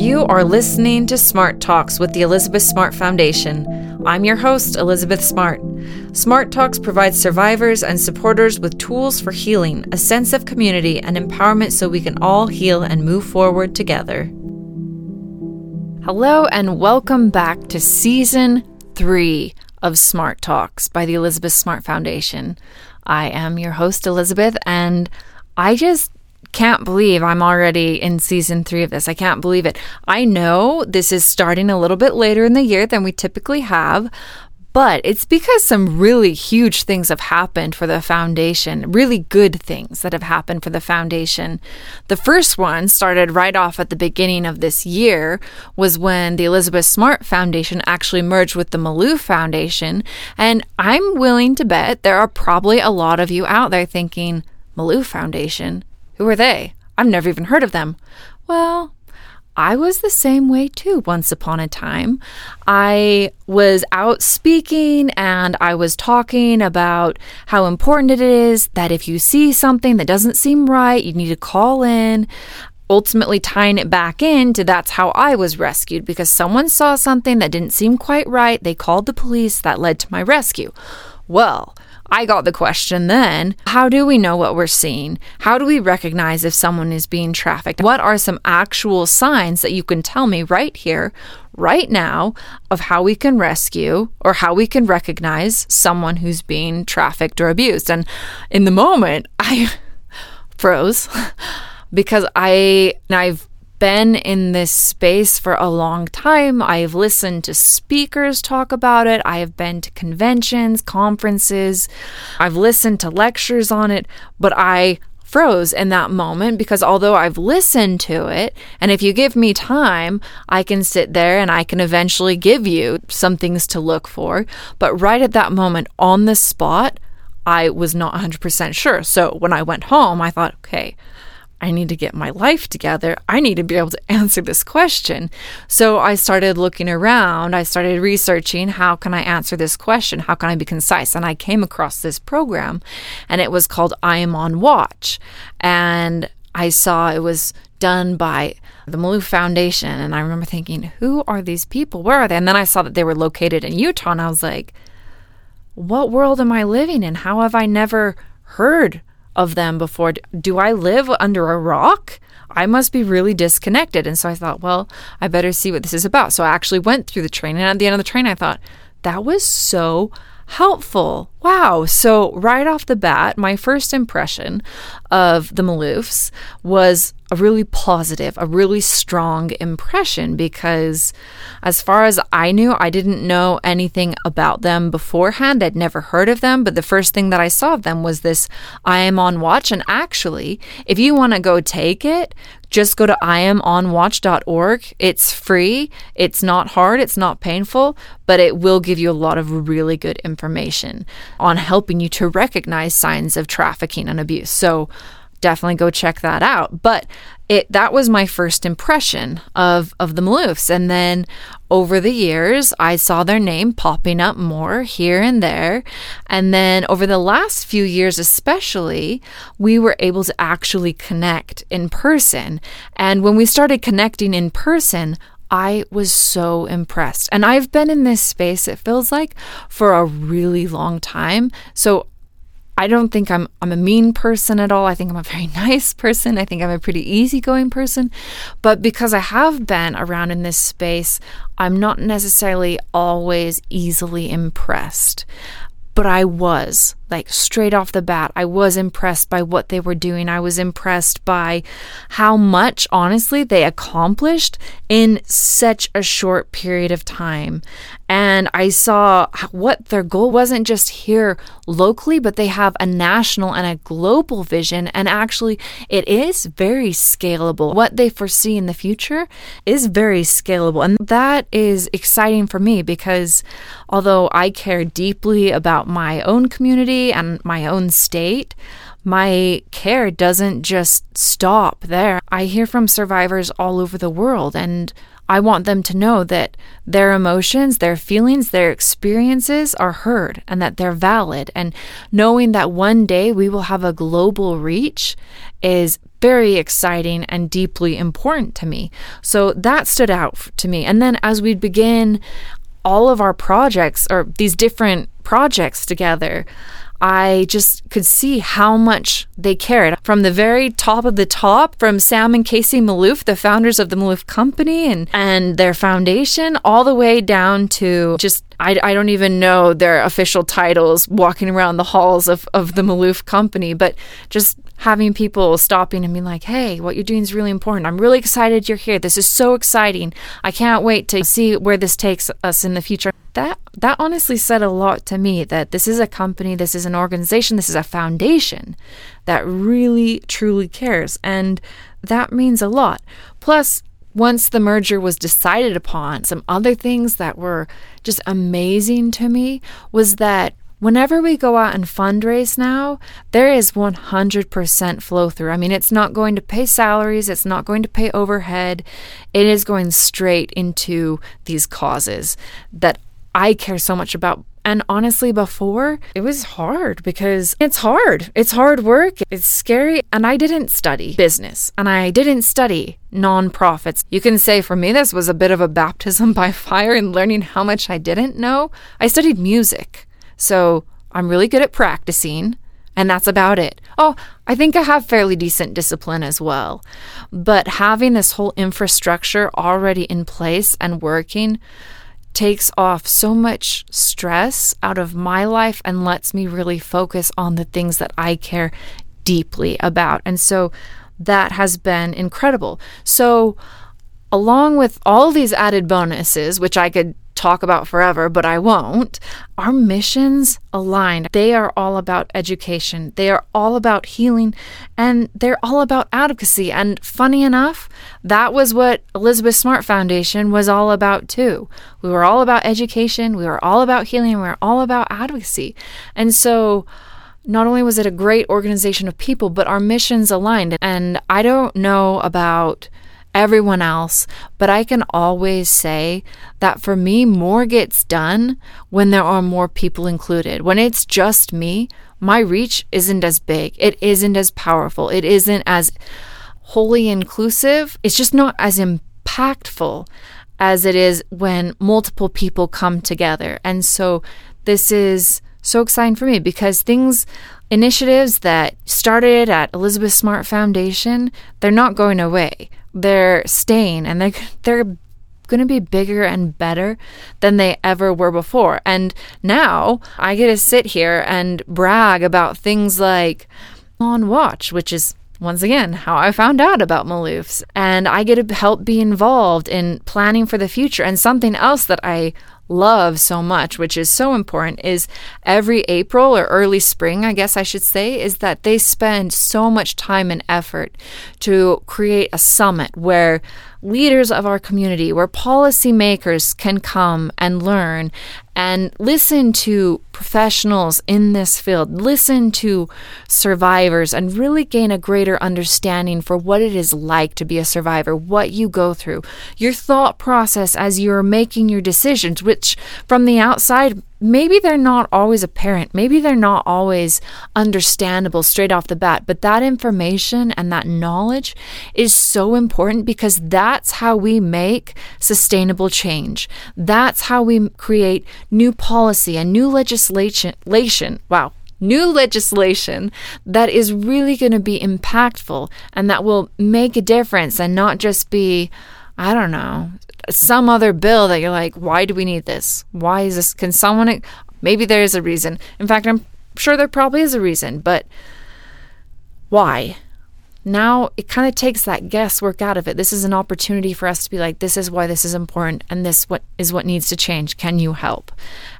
You are listening to Smart Talks with the Elizabeth Smart Foundation. I'm your host, Elizabeth Smart. Smart Talks provides survivors and supporters with tools for healing, a sense of community, and empowerment so we can all heal and move forward together. Hello, and welcome back to season three of Smart Talks by the Elizabeth Smart Foundation. I am your host, Elizabeth, and I just can't believe I'm already in season three of this. I can't believe it. I know this is starting a little bit later in the year than we typically have, but it's because some really huge things have happened for the foundation, really good things that have happened for the foundation. The first one started right off at the beginning of this year was when the Elizabeth Smart Foundation actually merged with the Malouf Foundation. And I'm willing to bet there are probably a lot of you out there thinking, Malouf Foundation? Who are they? I've never even heard of them. Well, I was the same way too once upon a time. I was out speaking and I was talking about how important it is that if you see something that doesn't seem right, you need to call in. Ultimately, tying it back into that's how I was rescued because someone saw something that didn't seem quite right. They called the police that led to my rescue. Well, I got the question then how do we know what we're seeing? How do we recognize if someone is being trafficked? What are some actual signs that you can tell me right here, right now, of how we can rescue or how we can recognize someone who's being trafficked or abused? And in the moment, I froze because I I've been in this space for a long time. I've listened to speakers talk about it. I have been to conventions, conferences. I've listened to lectures on it, but I froze in that moment because although I've listened to it, and if you give me time, I can sit there and I can eventually give you some things to look for. But right at that moment, on the spot, I was not 100% sure. So when I went home, I thought, okay, I need to get my life together. I need to be able to answer this question. So I started looking around. I started researching how can I answer this question? How can I be concise? And I came across this program and it was called I Am on Watch. And I saw it was done by the Malouf Foundation. And I remember thinking, who are these people? Where are they? And then I saw that they were located in Utah and I was like, what world am I living in? How have I never heard of them before. Do I live under a rock? I must be really disconnected. And so I thought, well, I better see what this is about. So I actually went through the training. And at the end of the training, I thought, that was so helpful. Wow. So, right off the bat, my first impression of the Maloufs was a really positive, a really strong impression because, as far as I knew, I didn't know anything about them beforehand. I'd never heard of them, but the first thing that I saw of them was this I am on watch. And actually, if you want to go take it, just go to iamonwatch.org. It's free, it's not hard, it's not painful, but it will give you a lot of really good information on helping you to recognize signs of trafficking and abuse. So, definitely go check that out. But it that was my first impression of of the Maloufs. And then over the years, I saw their name popping up more here and there. And then over the last few years, especially, we were able to actually connect in person. And when we started connecting in person, I was so impressed. And I've been in this space, it feels like, for a really long time. So I don't think I'm I'm a mean person at all. I think I'm a very nice person. I think I'm a pretty easygoing person. But because I have been around in this space, I'm not necessarily always easily impressed. But I was like straight off the bat, I was impressed by what they were doing. I was impressed by how much, honestly, they accomplished in such a short period of time. And I saw what their goal wasn't just here locally, but they have a national and a global vision. And actually, it is very scalable. What they foresee in the future is very scalable. And that is exciting for me because although I care deeply about my own community, and my own state, my care doesn't just stop there. I hear from survivors all over the world, and I want them to know that their emotions, their feelings, their experiences are heard and that they're valid. And knowing that one day we will have a global reach is very exciting and deeply important to me. So that stood out to me. And then as we begin all of our projects or these different projects together, I just could see how much they cared. From the very top of the top, from Sam and Kacie Malouf, the founders of the Malouf Company and, and their foundation, all the way down to just I, I don't even know their official titles walking around the halls of, of the Malouf company, but just having people stopping and being like, hey, what you're doing is really important. I'm really excited you're here. This is so exciting. I can't wait to see where this takes us in the future. That that honestly said a lot to me that this is a company, this is an organization, this is a foundation that really truly cares. And that means a lot. Plus, once the merger was decided upon, some other things that were just amazing to me was that whenever we go out and fundraise now, there is 100% flow through. I mean, it's not going to pay salaries, it's not going to pay overhead. It is going straight into these causes that I care so much about. And honestly, before it was hard because it's hard. It's hard work. It's scary. And I didn't study business and I didn't study nonprofits. You can say for me, this was a bit of a baptism by fire in learning how much I didn't know. I studied music. So I'm really good at practicing. And that's about it. Oh, I think I have fairly decent discipline as well. But having this whole infrastructure already in place and working, takes off so much stress out of my life and lets me really focus on the things that I care deeply about. And so that has been incredible. So, along with all these added bonuses, which I could talk about forever, but I won't. Our missions align. They are all about education, they are all about healing, and they're all about advocacy. And funny enough, that was what Elizabeth Smart Foundation was all about too. We were all about education, we were all about healing, we were all about advocacy. And so, not only was it a great organization of people, but our missions aligned. And I don't know about everyone else, but I can always say that for me, more gets done when there are more people included. When it's just me, my reach isn't as big, it isn't as powerful, it isn't as wholly inclusive, it's just not as impactful as it is when multiple people come together. And so this is so exciting for me because things initiatives that started at Elizabeth Smart Foundation, they're not going away they're staying and they're they're going to be bigger and better than they ever were before. And now I get to sit here and brag about things like on watch, which is once again how I found out about Maloufs. And I get to help be involved in planning for the future. And something else that I love so much, which is so important, is every April or early spring, I guess I should say, is that they spend so much time and effort to create a summit where leaders of our community, where policymakers can come and learn and listen to professionals in this field, listen to survivors, and really gain a greater understanding for what it is like to be a survivor, what you go through, your thought process as you're making your decisions, which from the outside maybe they're not always apparent. Maybe they're not always understandable straight off the bat, but that information and that knowledge is so important because that's how we make sustainable change. That's how we create new policy and new legislation. Wow. New legislation that is really going to be impactful and that will make a difference and not just be, I don't know, some other bill that you're like, why do we need this? Why is this? Can someone, maybe there is a reason. In fact, I'm sure there probably is a reason, but why? Now it kind of takes that guesswork out of it. This is an opportunity for us to be like, this is why this is important, and this what is what needs to change. Can you help?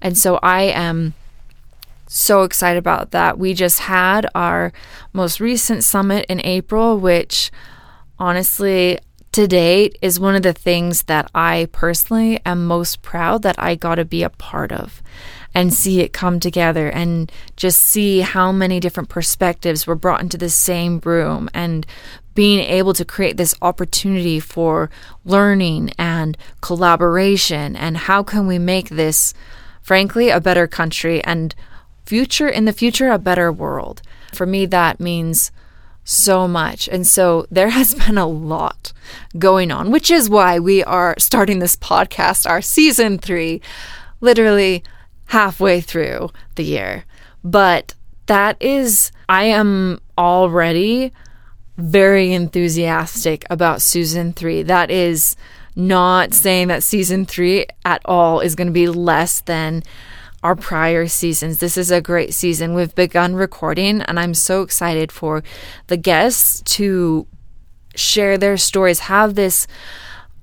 And so I am so excited about that. We just had our most recent summit in April, which honestly to date is one of the things that I personally am most proud that I got to be a part of. and see it come together and just see how many different perspectives were brought into the same room and being able to create this opportunity for learning and collaboration and how can we make this frankly a better country and future in the future a better world for me that means so much. And so there has been a lot going on, which is why we are starting this podcast, our season three, literally halfway through the year. But that is, I am already very enthusiastic about season three. That is not saying that season three at all is going to be less than our prior seasons. This is a great season. We've begun recording, and I'm so excited for the guests to share their stories, have this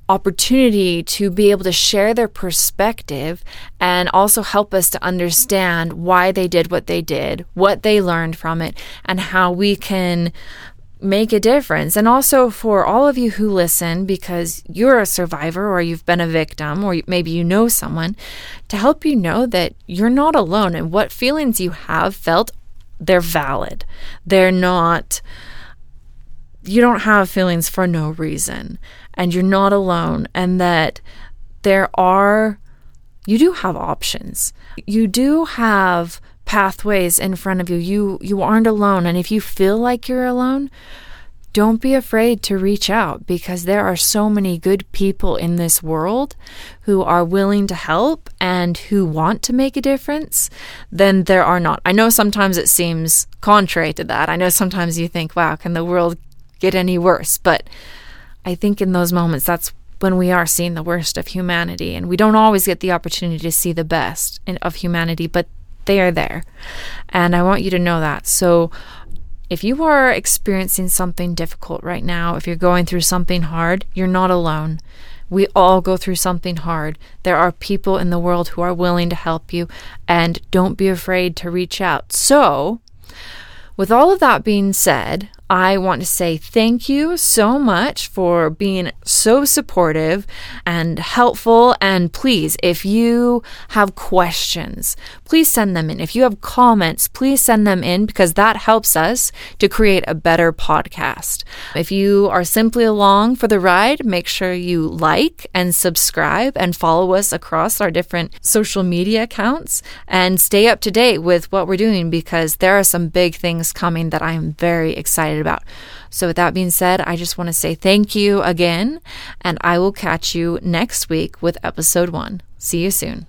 opportunity to be able to share their perspective and also help us to understand why they did what they did, what they learned from it, and how we can make a difference. And also for all of you who listen, because you're a survivor or you've been a victim or maybe you know someone, to help you know that you're not alone and what feelings you have felt, they're valid. They're not, you don't have feelings for no reason and you're not alone and that there are, you do have options. You do have pathways in front of you. You you aren't alone and if you feel like you're alone, don't be afraid to reach out because there are so many good people in this world who are willing to help and who want to make a difference Then there are not. I know sometimes it seems contrary to that. I know sometimes you think, wow, can the world get any worse? But I think in those moments, that's when we are seeing the worst of humanity. And we don't always get the opportunity to see the best of humanity, but they are there. And I want you to know that. So, if you are experiencing something difficult right now, if you're going through something hard, you're not alone. We all go through something hard. There are people in the world who are willing to help you, and don't be afraid to reach out. So, with all of that being said, I want to say thank you so much for being so supportive and helpful. And please, if you have questions, please send them in. If you have comments, please send them in because that helps us to create a better podcast. If you are simply along for the ride, make sure you like and subscribe and follow us across our different social media accounts and stay up to date with what we're doing because there are some big things coming that I'm very excited excited about. So, with that being said, I just want to say thank you again, and I will catch you next week with episode one. See you soon.